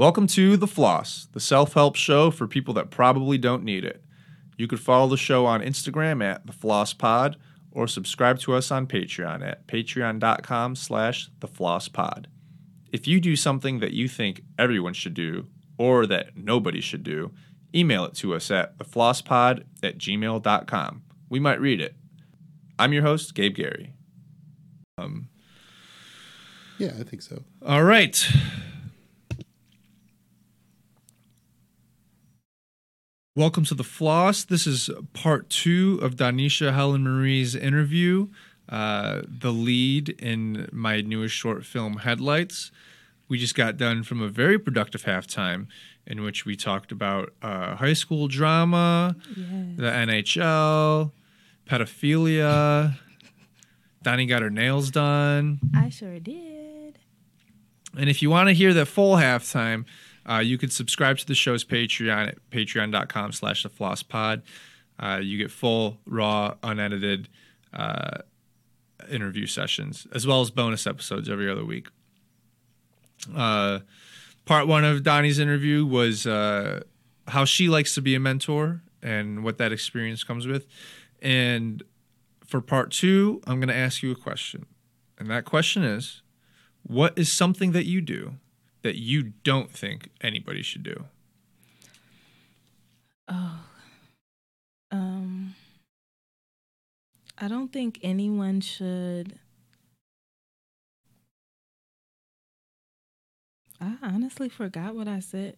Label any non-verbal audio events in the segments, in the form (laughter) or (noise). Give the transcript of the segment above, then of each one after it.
Welcome to The Floss, the self help show for people that probably don't need it. You could follow the show on Instagram at The Floss Pod or subscribe to us on Patreon at patreon.com slash The Floss Pod. If you do something that you think everyone should do or that nobody should do, email it to us at theflosspod at gmail.com. We might read it. I'm your host, Gabe Gary. Um, Yeah, I think so. all right. Welcome to the Floss. This is part two of Donesha Helen Marie's interview, uh, the lead in my newest short film, Headlights. We just got done from a very productive halftime in which we talked about uh, high school drama, the NHL, pedophilia. (laughs) Donnie got her nails done. I sure did. And if you want to hear the full halftime, uh, you can subscribe to the show's Patreon at patreon.com slash the floss pod. Uh, you get full, raw, unedited uh, interview sessions, as well as bonus episodes every other week. Uh, part one of Donnie's interview was uh, how she likes to be a mentor and what that experience comes with. And for part two, I'm going to ask you a question. And that question is what is something that you do that you don't think anybody should do? Oh, um, I don't think anyone should. I honestly forgot what I said.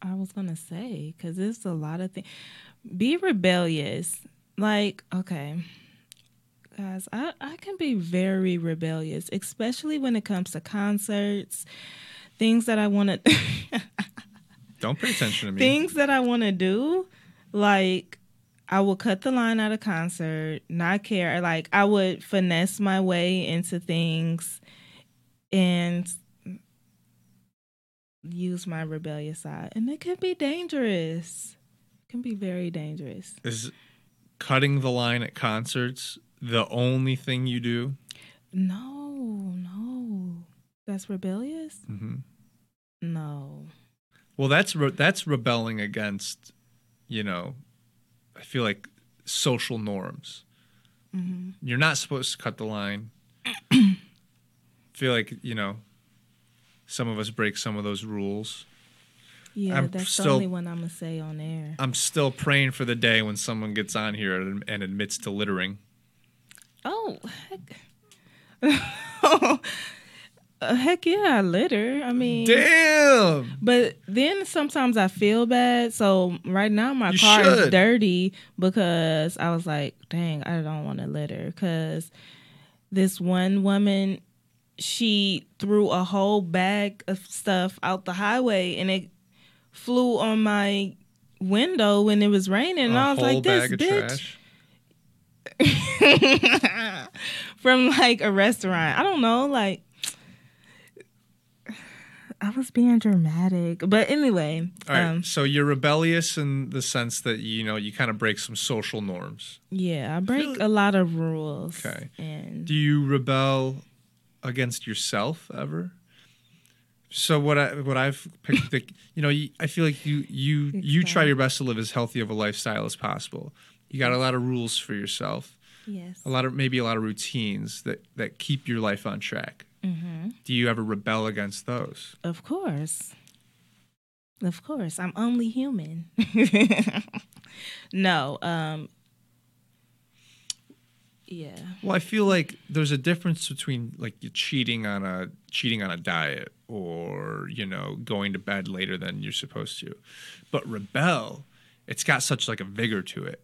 I was gonna say because there's a lot of things. Be rebellious. Like, okay, guys, I I can be very rebellious, especially when it comes to concerts, things that I want to. (laughs) Don't pay attention to me. things that I want to do, like I will cut the line at a concert, not care. Like I would finesse my way into things and use my rebellious side. And it can be dangerous. It can be very dangerous. is cutting the line at concerts the only thing you do? No, no. That's rebellious? hmm No. Well, that's re- that's rebelling against, you know, I feel like social norms. hmm You're not supposed to cut the line. (clears throat) Feel like you know, some of us break some of those rules. Yeah, I'm that's still- the only one I'm going to say on air. I'm still praying for the day when someone gets on here and, and admits to littering. Oh, heck. (laughs) uh, heck yeah, I litter. I mean, Damn. but then sometimes I feel bad. So right now my You car should. is dirty because I was like, dang, I don't want to litter. Because this one woman, she threw a whole bag of stuff out the highway and it flew on my window when it was raining. And A I was like, this bitch. trash. (laughs) from like a restaurant. I don't know, like (sighs) I was being dramatic, but anyway, All right. um, so you're rebellious in the sense that you know you kind of break some social norms. yeah, I break a lot of rules. Okay. and Do you rebel against yourself ever? So what I what I've picked, the, you know, I feel like you you you try your best to live as healthy of a lifestyle as possible. You got a lot of rules for yourself, yes, a lot of maybe a lot of routines that that keep your life on track. hmm Do you ever rebel against those? of course, of course, I'm only human. (laughs) no, um, yeah, Well, I feel like there's a difference between like cheating on a cheating on a diet or you know going to bed later than you're supposed to. But rebel, it's got such like a vigor to it.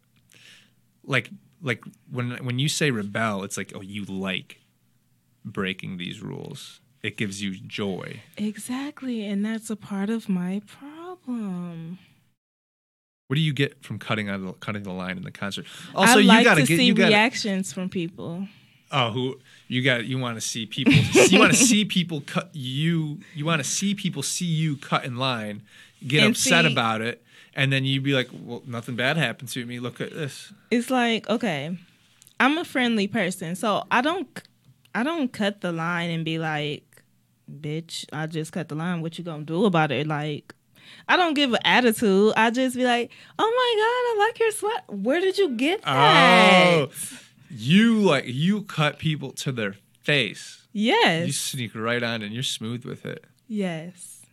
Like like when when you say rebel, it's like oh you like breaking these rules. It gives you joy. exactly, and that's a part of my problem. What do you get from cutting on the, cutting the line in the concert? Also, I you like gotta to get see you got reactions from people. Oh, who you got? You want to see people? (laughs) you want to see people cut you. You want to see people see you cut in line, get And upset see- about it, and then you'd be like, "Well, nothing bad happened to me. Look at this." It's like, okay, I'm a friendly person, so I don't I don't cut the line and be like, bitch, I just cut the line. What you gonna do about it? Like, I don't give an attitude. I just be like, oh my god, I like your sweat. Where did you get oh, that? Oh, you like you cut people to their face. yes, You sneak right on and you're smooth with it. yes,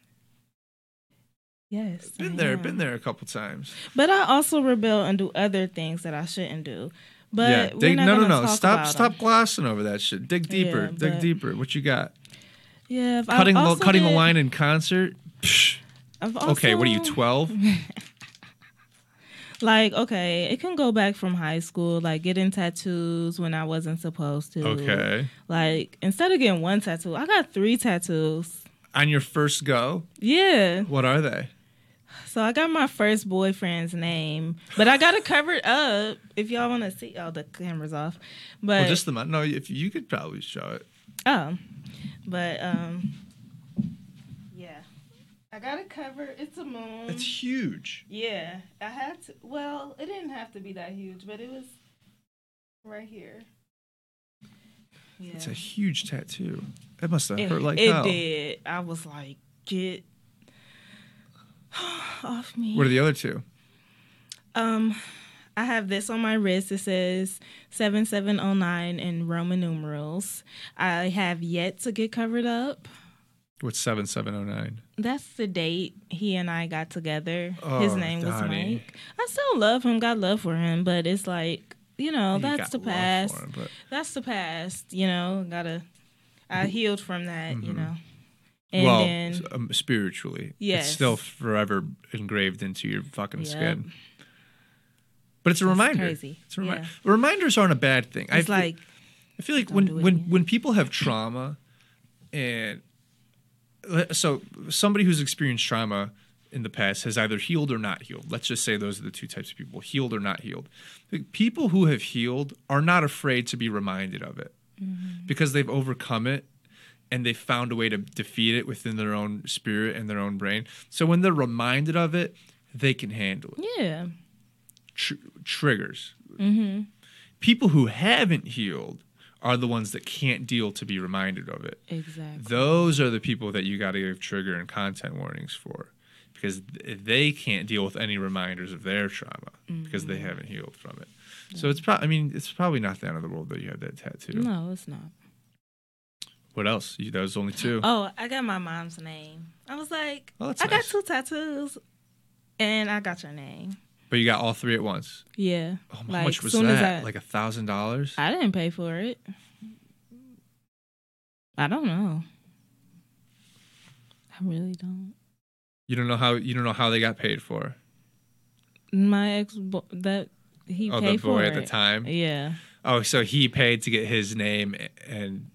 yes. Been I there, am. been there a couple times. But I also rebel and do other things that I shouldn't do. But yeah, dig, no, no, no. Stop, about glossing over that shit. Dig deeper, Yeah, dig deeper. What you got? Yeah, Cutting, the, cutting a did- line in concert. I've Okay, what are you, twelve? (laughs) Like, okay, it can go back from high school, like getting tattoos when I wasn't supposed to. Okay, Like, instead of getting one tattoo, I got three tattoos. on your first go, Yeah. what are they? So I got my first boyfriend's name, but I got it covered up. If y'all want to see, oh, the camera's off. But Well, just the no. If you could probably show it. oh, but um, yeah, I got it covered. It's a moon. It's huge. Yeah, I had to. Well, it didn't have to be that huge, but it was right here. Yeah, It's a huge tattoo. It must have it, hurt like it hell. did. I was like, get (sighs) off me. What are the other two? um, I have this on my wrist. It says seven seven oh nine in Roman numerals. I have yet to get covered up. What's seven seven oh nine? That's the date he and I got together. Oh, His name was Mike. I still love him, got love for him, but it's like, you know, that's the past. But That's the past, you know, gotta I healed from that, you know. And well, then um, spiritually, Yes. it's still forever engraved into your fucking Yep. skin. But it's a reminder. crazy. It's a reminder. Yeah. Reminders aren't a bad thing. I feel- like I feel like when when again. when people have trauma, and so somebody who's experienced trauma in the past has either healed or not healed. Let's just say those are the two types of people: healed or not healed. Like, People who have healed are not afraid to be reminded of it Mm-hmm. because they've overcome it and they've found a way to defeat it within their own spirit and their own brain. So when they're reminded of it, they can handle it. yeah. Tr- triggers. Mhm. People who haven't healed are the ones that can't deal to be reminded of it. Exactly. Those are the people that you got to give trigger and content warnings for because th- they can't deal with any reminders of their trauma because Mm-hmm. they haven't healed from it. So it's probably, I mean, it's probably not the end of the world that you have that tattoo. No, it's not. What else? You, that was only two. Oh, I got my mom's name. I was like, Oh, I got two tattoos and I got your name. But you got all three at once. Yeah. Oh, how Like, much was that? I- like a thousand dollars? I didn't pay for it. I don't know. I really don't. You don't know how you don't know how they got paid for. My ex that he oh, the paid boy for at the time. Yeah, Oh, so he paid to get his name, and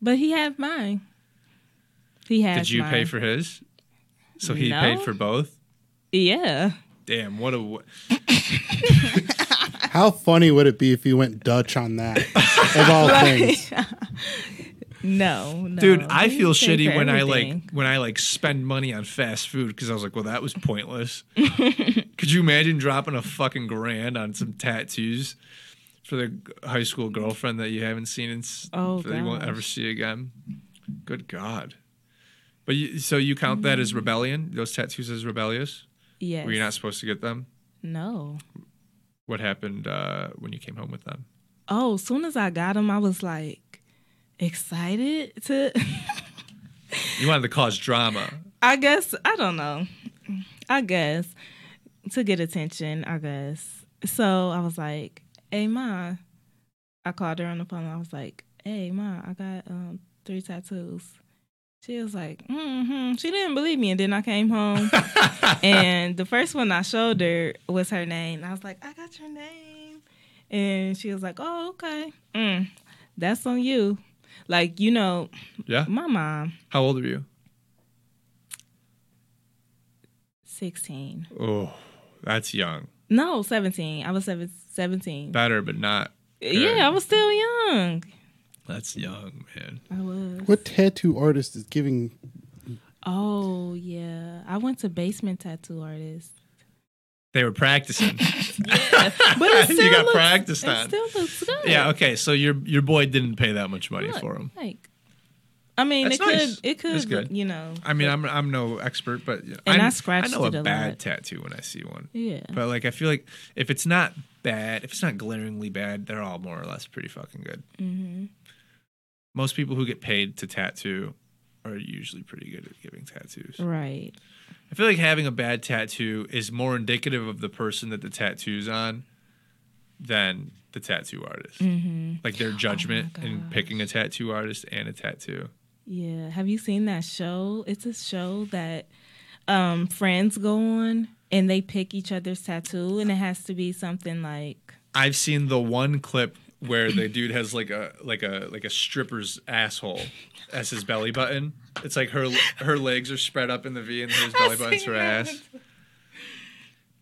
but he had mine. He had. did you pay for his? So he No. paid for both. Yeah. Damn, what a How funny would it be if you went Dutch on that? Of all things. (laughs) no, no, dude. I feel shitty for when I like when I like spend money on fast food because I was like, well, that was pointless. (laughs) Could you imagine dropping a fucking grand on some tattoos for the high school girlfriend that you haven't seen and Oh, that you won't ever see again? Good God. But you, so you count that Mm. as rebellion? Those tattoos as rebellious? Yes. Were you not supposed to get them? No. What happened uh, when you came home with them? Oh, as soon as I got them, I was like excited to. (laughs) You wanted to cause drama. I guess I don't know. I guess to get attention. I guess so. I was like, "Hey, ma," I called her on the phone. I was like, "Hey, ma, I got um three tattoos." She was like, mm-hmm She didn't believe me, and then I came home, (laughs) and the first one I showed her was her name. I was like, "I got your name," and she was like, "Oh, okay. Mm, that's on you." Like you know, Yeah. my mom, How old are you? sixteen. Oh, that's young. No, 17. I was seven, 17. Better, but not. Yeah, I was still young. That's young, man. I was. What tattoo artist is giving? Oh, yeah. I went to basement tattoo artist. They were practicing. (laughs) Yeah. But (laughs) it You got looks, practiced it still looks good. yeah. Okay. So your your boy didn't pay that much money Look, for him. Like, I mean, That's it nice. could, it That's could, good. you know. I mean, but- I'm I'm no expert, but you know, And I I scratched I know it a a bad lot. tattoo when I see one. yeah. But like, I feel like if it's not bad, if it's not glaringly bad, they're all more or less pretty fucking good. hmm Most people who get paid to tattoo are usually pretty good at giving tattoos. Right. I feel like having a bad tattoo is more indicative of the person that the tattoo's on than the tattoo artist. hmm Like their judgment Oh in picking a tattoo artist and a tattoo. Yeah. Have you seen that show? It's a show that um friends go on and they pick each other's tattoo and it has to be something like I've seen the one clip where the dude has like a like a like a stripper's asshole as his belly button. It's like her her legs are spread up in the V and his (laughs) belly button's her ass.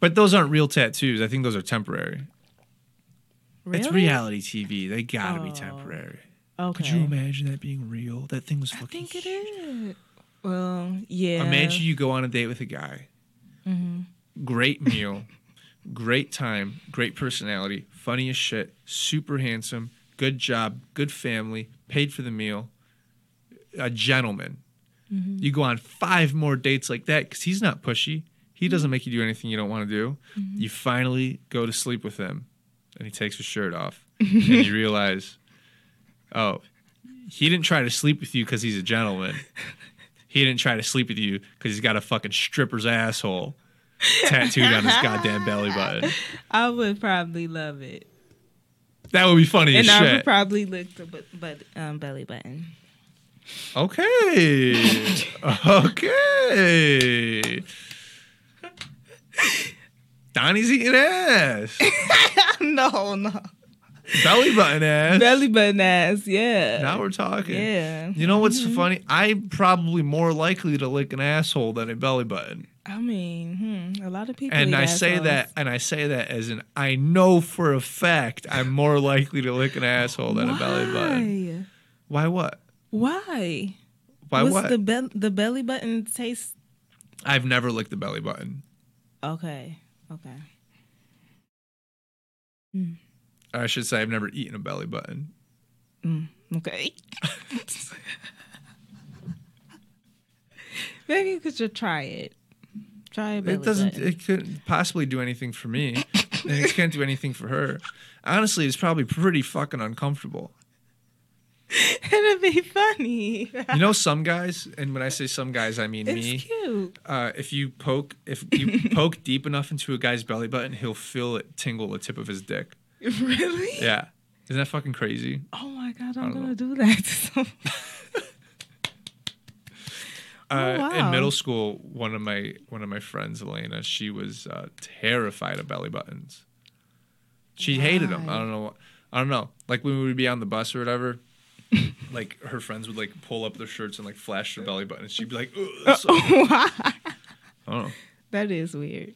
But those aren't real tattoos. I think those are temporary. really? It's reality TV. They gotta be Oh. temporary. Okay. Could you imagine that being real? That thing was fucking. I fucking. think it is. Well, yeah. Imagine you go on a date with a guy. Mm-hmm. Great meal, great time, great personality, funny as shit, super handsome, good job, good family, paid for the meal, a gentleman. Mm-hmm. You go on five more dates like that because he's not pushy. He doesn't make you do anything you don't want to do. Mm-hmm. You finally go to sleep with him, and he takes his shirt off, (laughs) and you realize, oh, he didn't try to sleep with you because he's a gentleman. He didn't try to sleep with you because he's got a fucking stripper's asshole (laughs) tattooed on his goddamn belly button. I would probably love it. That would be funny and I would probably lick the but, but um, belly button. okay. (laughs) okay. Donnie's eating ass. (laughs) no, no. Belly button ass. Belly button ass, yeah. now we're talking. yeah. You know what's funny? I'm probably more likely to lick an asshole than a belly button. I mean, hmm, a lot of people. And I say assholes. that and I say that as an I know for a fact I'm more likely to lick an asshole than a belly button. Why what? Why? Why What's what? the be- the belly button tastes. I've never licked the belly button. Okay, okay. Or I should say I've never eaten a belly button. Mm, okay. (laughs) Maybe you could just try it. Try It doesn't button. it couldn't possibly do anything for me. and it can't do anything for her. Honestly, it's probably pretty fucking uncomfortable. (laughs) It'd be funny. You know some guys, and when I say some guys I mean it's me. cute. uh, if you poke if you (laughs) poke deep enough into a guy's belly button, he'll feel it tingle the tip of his dick. (laughs) Really? Yeah, isn't that fucking crazy? Oh my god, I'm gonna do that. To some- Uh, wow. In middle school, one of my one of my friends, Elena, she was uh, terrified of belly buttons. She hated them. I don't know. I don't know. Like when we would be on the bus or whatever. (laughs) like her friends would like pull up their shirts and like flash their belly button, and she'd be like, "Ugh, (laughs) so-" Why? (laughs) I that is weird.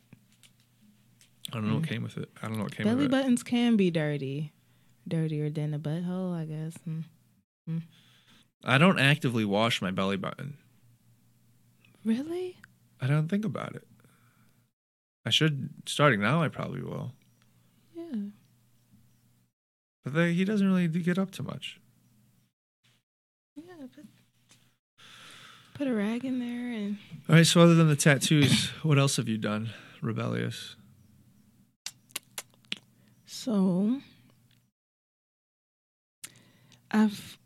I don't know what came with it. I don't know what came Belly with it. Belly buttons can be dirty, dirtier than a butthole, I guess. Mm. I don't actively wash my belly button. Really? I don't think about it. I should. Starting now, I probably will. Yeah. But they, he doesn't really get up to much. Yeah. Put, put a rag in there and All right. So other than the tattoos, (coughs) what else have you done? Rebellious. so I've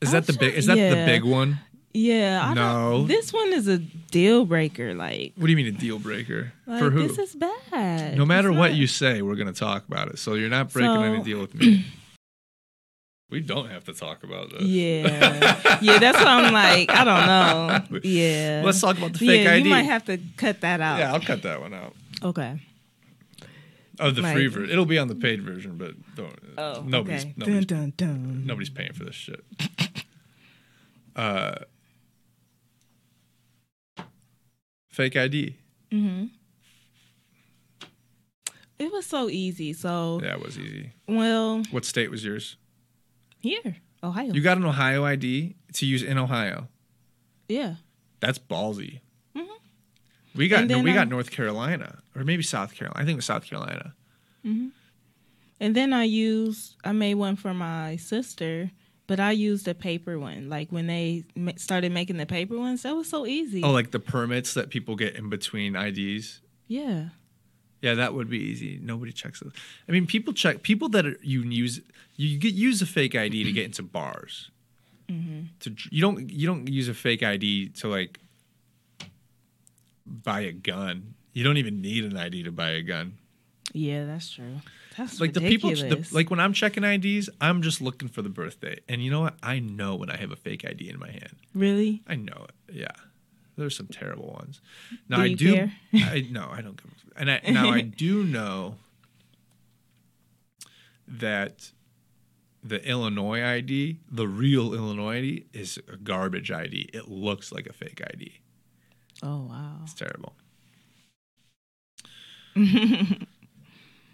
Is that the big? Is that the big one? Yeah. I No. Don't, this one is a deal breaker. Like, What do you mean a deal breaker like for who? this is bad. no matter what you say, we're gonna talk about it. So you're not breaking So- any deal with me. (clears throat) we don't have to talk about this. Yeah. yeah, that's what I'm like. I don't know. (laughs) Yeah. Let's talk about the fake yeah, ID. you might have to cut that out. yeah, I'll cut that one out. Okay. Oh, the Like- free version. It'll be on the paid version, but don't. Oh, nobody's okay. nobody's dun, dun, dun. Nobody's paying for this shit. (laughs) Uh, fake ID. Mm-hmm. It was so easy. So, Yeah, it was easy. well, What state was yours? here, Ohio. You got an Ohio ID to use in Ohio. yeah. That's ballsy. Mhm. We got then we got North Carolina or maybe South Carolina. I think it was South Carolina. Mhm. And then I used, I made one for my sister But I used a paper one. Like when they started making the paper ones, that was so easy. Oh, like the permits that people get in between IDs. yeah. Yeah, that would be easy. Nobody checks those. I mean, people check people that are, you use you get use a fake ID to get into bars. Mm-hmm. To you don't you don't use a fake ID to like buy a gun. You don't even need an ID to buy a gun. Yeah, that's true. That's Like the people, the, like when I'm checking IDs, I'm just looking for the birthday. And you know what? I know when I have a fake ID in my hand. really? I know it. Yeah. There's some terrible ones. Now Do I do care? (laughs) I no, I don't and I now I (laughs) do know that the Illinois ID, the real Illinois ID, is a garbage ID. It looks like a fake ID. Oh wow. It's terrible. (laughs)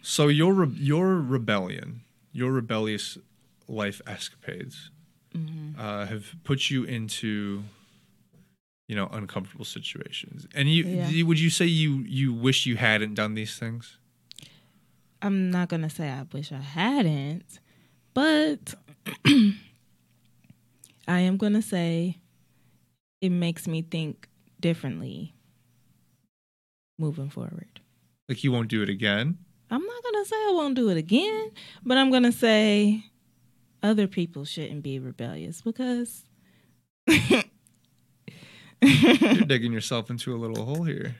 so your re- your rebellion, your rebellious life escapades, Mm-hmm. uh, have put you into, you know, uncomfortable situations. And you, Yeah. you- would you say you you wish you hadn't done these things? I'm not gonna say I wish I hadn't, but (clears throat) I am gonna say it makes me think differently moving forward. Like you won't do it again? I'm not gonna say I won't do it again, but I'm gonna say other people shouldn't be rebellious because You're digging yourself into a little hole here.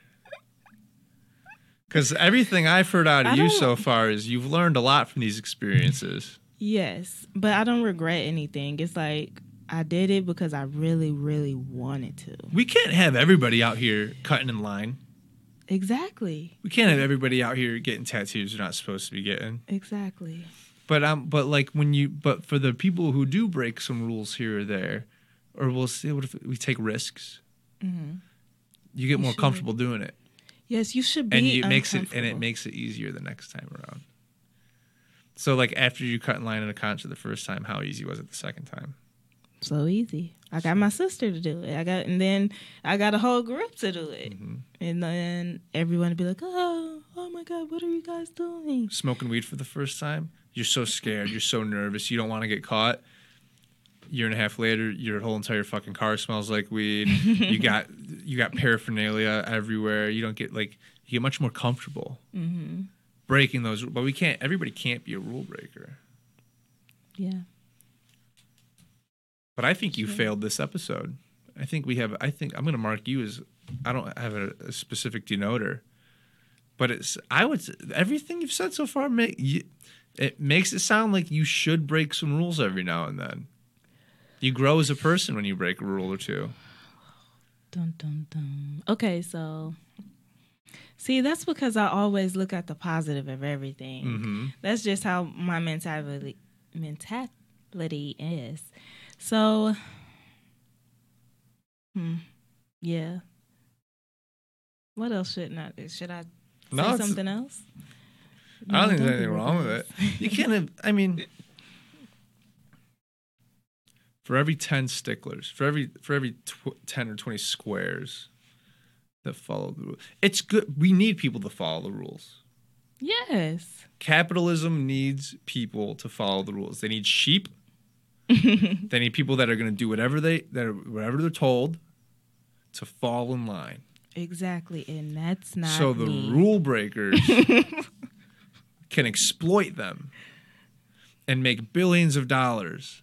Because everything I've heard out of you so far is you've learned a lot from these experiences. yes, but I don't regret anything. It's like I did it because I really, really wanted to. We can't have everybody out here cutting in line. Exactly. We can't have everybody out here getting tattoos they're not supposed to be getting. Exactly. But um, but like when you, but for the people who do break some rules here or there, or we'll see what if we take risks. Mhm. You get You more should. comfortable doing it, Yes, you should be. and it makes it and it makes it easier the next time around. So like after you cut in line in a concert the first time, how easy was it the second time? So easy. I got my sister to do it. I got, and then I got a whole group to do it, Mm-hmm. and then everyone would be like, "Oh, oh my God, what are you guys doing?" Smoking weed for the first time, you're so scared, you're so nervous, you don't want to get caught. Year and a half later, your whole entire fucking car smells like weed. you got (laughs) you got paraphernalia everywhere. You don't get like you get much more comfortable hmm breaking those. But we can't. Everybody can't be a rule breaker. Yeah. But I think you failed this episode. I think we have. I think I'm going to mark you as. I don't have a, a specific denoter, but it's. I would. Everything you've said so far make you, it makes it sound like you should break some rules every now and then. You grow as a person when you break a rule or two. Dun dun dun. Okay, so see, that's because I always look at the positive of everything. hmm That's just how my mentality mentality is. So, hmm, yeah. What else should not? Should I say No, something else? I don't think there's anything wrong with it. You can't have. I mean, (laughs) for every ten sticklers, for every for every tw- ten or twenty squares that follow the rules, it's good. We need people to follow the rules. Yes. Capitalism needs people to follow the rules. They need sheep. (laughs) they need people that are going to do whatever they that are, whatever they're told to fall in line. Exactly, and that's not so the me. rule breakers (laughs) can exploit them and make billions of dollars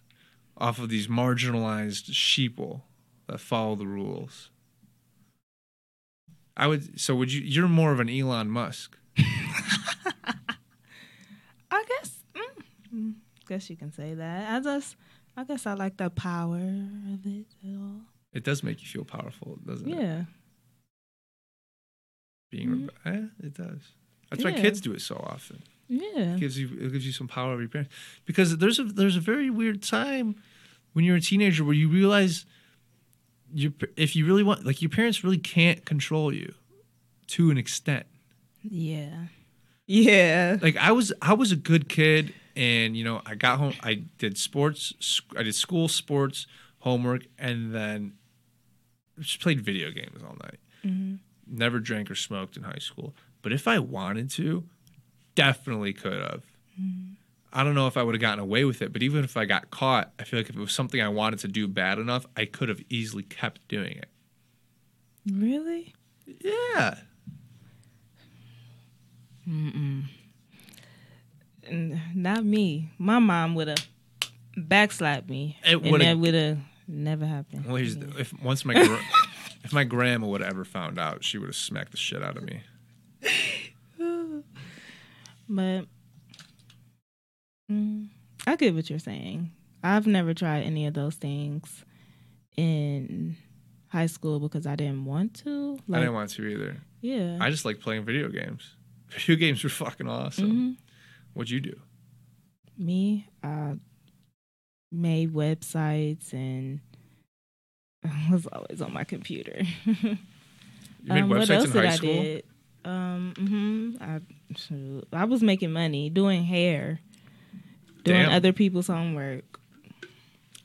off of these marginalized sheeple that follow the rules. I would so would you you're more of an Elon Musk. (laughs) I guess. Mm, mm, guess you can say that. I just. I guess I like the power of it at all. It does make you feel powerful, doesn't it? Yeah. Being eh, it does. That's why kids do it so often. Yeah. It gives you it gives you some power over your parents because there's a there's a very weird time when you're a teenager where you realize you if you really want like your parents really can't control you to an extent. Yeah. Yeah. Like I was I was a good kid and you know I got home I did sports sc- I did school sports homework and then just played video games all night. Mhm. Never drank or smoked in high school, but if I wanted to, definitely could have. I don't know if I would have gotten away with it, but even if I got caught, I feel like if it was something I wanted to do bad enough, I could have easily kept doing it. Really? Yeah. N- Not me. My mom would have backslapped me, It and that would have never happened. Well, here's the, if once my gra- (laughs) if my grandma would have ever found out, she would have smacked the shit out of me. (laughs) But mm, I get what you're saying. I've never tried any of those things in high school because I didn't want to. I didn't want to either. yeah. I just like playing video games. (laughs) Video games were fucking awesome. Mhm. What'd you do? Me, I made websites and I (laughs) was always on my computer. You made Um, what else in did high I school. did? Um, hmm I I was making money doing hair, doing Damn. other people's homework.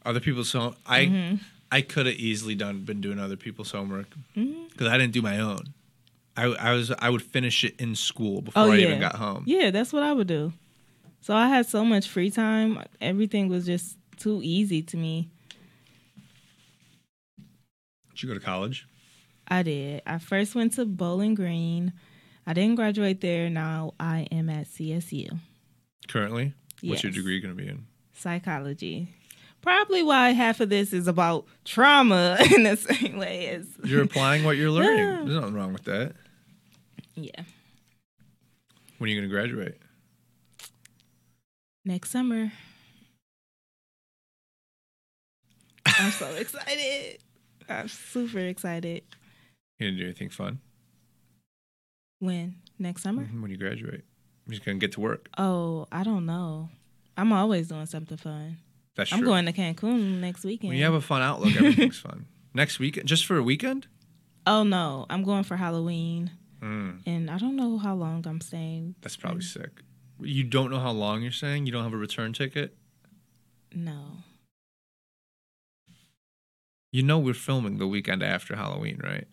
Other people's home. I Mhm. I could have easily done been doing other people's homework because I didn't do my own. I, I was I would finish it in school before Oh, I yeah. even got home. Yeah, that's what I would do. So I had so much free time. Everything was just too easy to me. Did you go to college? I did. I first went to Bowling Green. I didn't graduate there. Now I am at CSU. Currently, what's your degree going to be in? Psychology. Probably why half of this is about trauma (laughs) in the same way as You're applying what you're (laughs) learning. Yeah. There's nothing wrong with that. Yeah. When are you going to graduate? Next summer. I'm so (laughs) excited. I'm super excited. You gonna do anything fun When? Next summer? Mhm, when you graduate? You're just gonna get to work. Oh, I don't know. I'm always doing something fun. That's I'm true. going to Cancun next weekend. when you have a fun outlook, everything's (laughs) fun. Next weekend, just for a weekend? oh no, I'm going for Halloween, Mm, and I don't know how long I'm staying. that's probably sick. You don't know how long you're staying. You don't have a return ticket. No, You know we're filming the weekend after Halloween, right?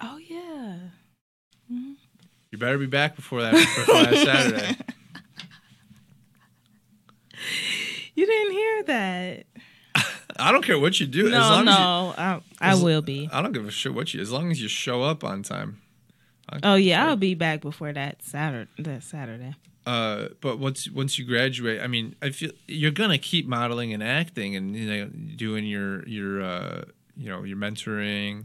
oh yeah. Mhm. You better be back before that, before that Saturday. (laughs) You didn't hear that? I don't care what you do. as no, no, I, I as- will be. I don't give a shit what you. As long as you show up on time. I- Oh yeah, I'll be back before that Saturday. That Saturday. Uh, but once once you graduate, I mean, I feel you're gonna keep modeling and acting, and you know, doing your your uh, you know your mentoring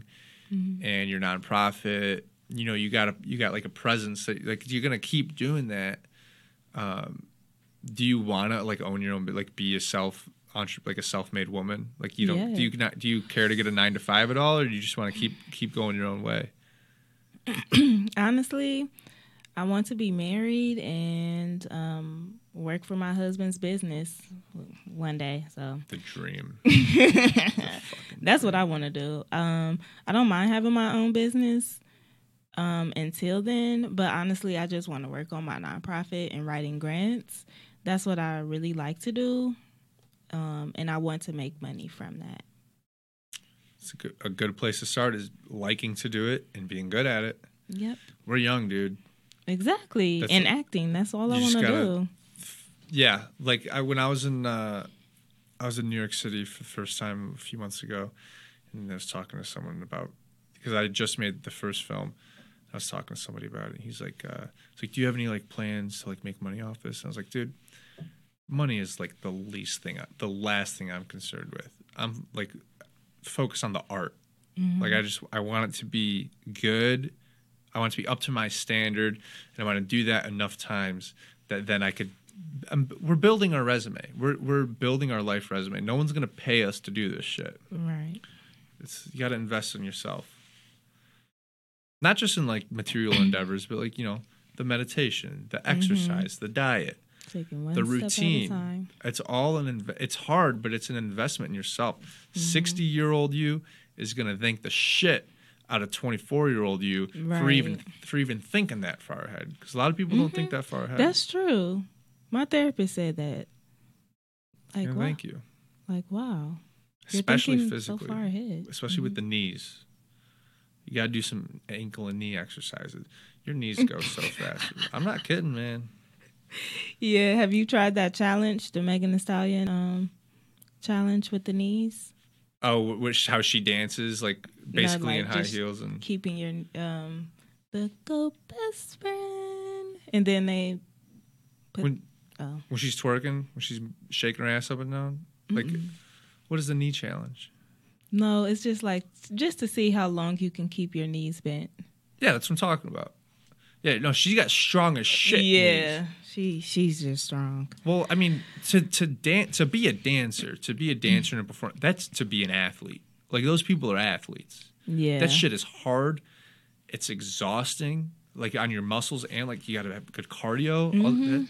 and your nonprofit. You know, you got a you got like a presence that like you're gonna keep doing that. Um, do you wanna like own your own, like be a self entre- like a self made woman? Like you don't Yeah. do you not do you care to get a nine to five at all, or do you just want to keep keep going your own way? (clears throat) Honestly, I want to be married and um, work for my husband's business one day. So The dream. (laughs) that's what I want to do. Um, I don't mind having my own business um, until then, but honestly, I just want to work on my nonprofit and writing grants. That's what I really like to do, um, and I want to make money from that. It's a good, a good place to start is liking to do it and being good at it. Yep, We're young, dude. exactly. That's and it. acting. That's all I want to do. Yeah, like I when I was in uh, I was in New York City for the first time a few months ago, and I was talking to someone about because I had just made the first film. I was talking to somebody about it. He's like, uh, "It's like, do you have any like plans to like make money off this?" And I was like, "Dude, money is like the least thing, the last thing I'm concerned with. I'm like focused on the art. Mm-hmm. Like I just I want it to be good. I want it to be up to my standard, and I want to do that enough times that then I could. I'm, we're building our resume. We're we're building our life resume. No one's gonna pay us to do this shit. Right. It's you got to invest in yourself. Not just in like material (clears throat) endeavors, but like you know the meditation, the mm-hmm. exercise, the diet. Taking one The step routine. at a time. It's all an. Inv- it's hard, but it's an investment in yourself. Mm-hmm. 60 year old you is gonna think the shit out of 24 year old you for even for even thinking that far ahead. Because a lot of people don't think mm-hmm. that far ahead. That's true. My therapist said that. Like, Yeah, wow. thank you. Like, wow. You're Especially physically. So especially with mm-hmm. the knees. You gotta do some ankle and knee exercises. Your knees (laughs) go so fast. I'm not kidding, man. (laughs) Yeah, have you tried that challenge, the Megan Thee Stallion um challenge with the knees? Oh, which how she dances, like basically like, in high heels and Keeping your um the go best friend, and then they put when oh when she's twerking, when she's shaking her ass up and down. Like, what is the knee challenge? no, it's just like just to see how long you can keep your knees bent. Yeah, that's what I'm talking about. Yeah, no, she got strong as shit. yeah, she she's just strong. Well, I mean, to to dance, to be a dancer, to be a dancer and a performer, that's to be an athlete. Like those people are athletes. Yeah, That shit is hard. It's exhausting, like on your muscles, and like you got to have good cardio. Mm-hmm. that,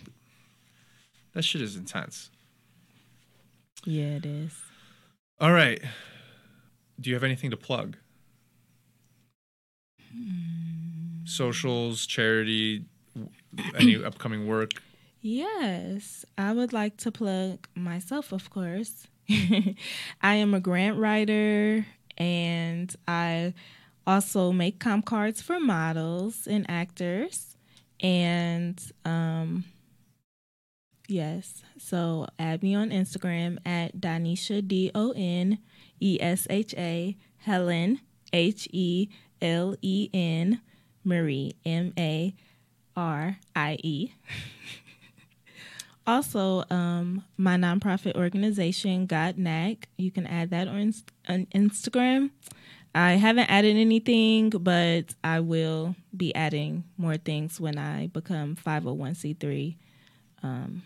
that shit is intense. Yeah, it is. All right. Do you have anything to plug? Socials, charity, any (clears throat) upcoming work? Yes, I would like to plug myself, of course. (laughs) I am a grant writer and I also make comp cards for models and actors. And um yes, so add me on Instagram at Donesha D O N E S H A Helen H E L E N Marie M A R I E. (laughs) Also, um, my nonprofit organization, God Knack, you can add that on, on Instagram. I haven't added anything, but I will be adding more things when I become 501c3 um,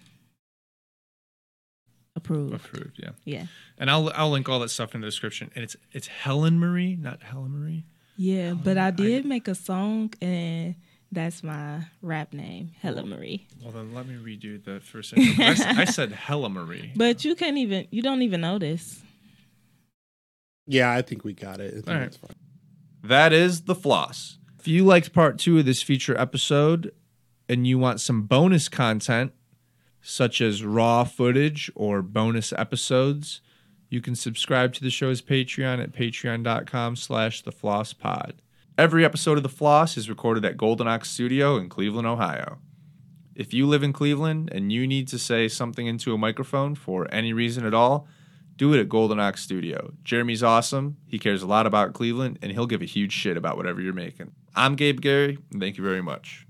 approved. Approved, yeah. Yeah. And I'll I'll link all that stuff in the description. And it's it's Helen Marie, not Helen Marie. Yeah, but I- I did make a song, and that's my rap name, Hella Marie. Well, then let me redo the first I, I, s- I said Hella Marie. (laughs) But you can't even, you don't even know this. Yeah, I think we got it. I think All right. that's fine. That is the floss. If you liked part two of this feature episode and you want some bonus content, such as raw footage or bonus episodes, you can subscribe to the show's Patreon at patreon.com slash the floss pod. Every episode of The Floss is recorded at Golden Ox Studio in Cleveland, Ohio. If you live in Cleveland and you need to say something into a microphone for any reason at all, do it at Golden Ox Studio. Jeremy's awesome. He cares a lot about Cleveland, and he'll give a huge shit about whatever you're making. I'm Gabe Gary, and thank you very much.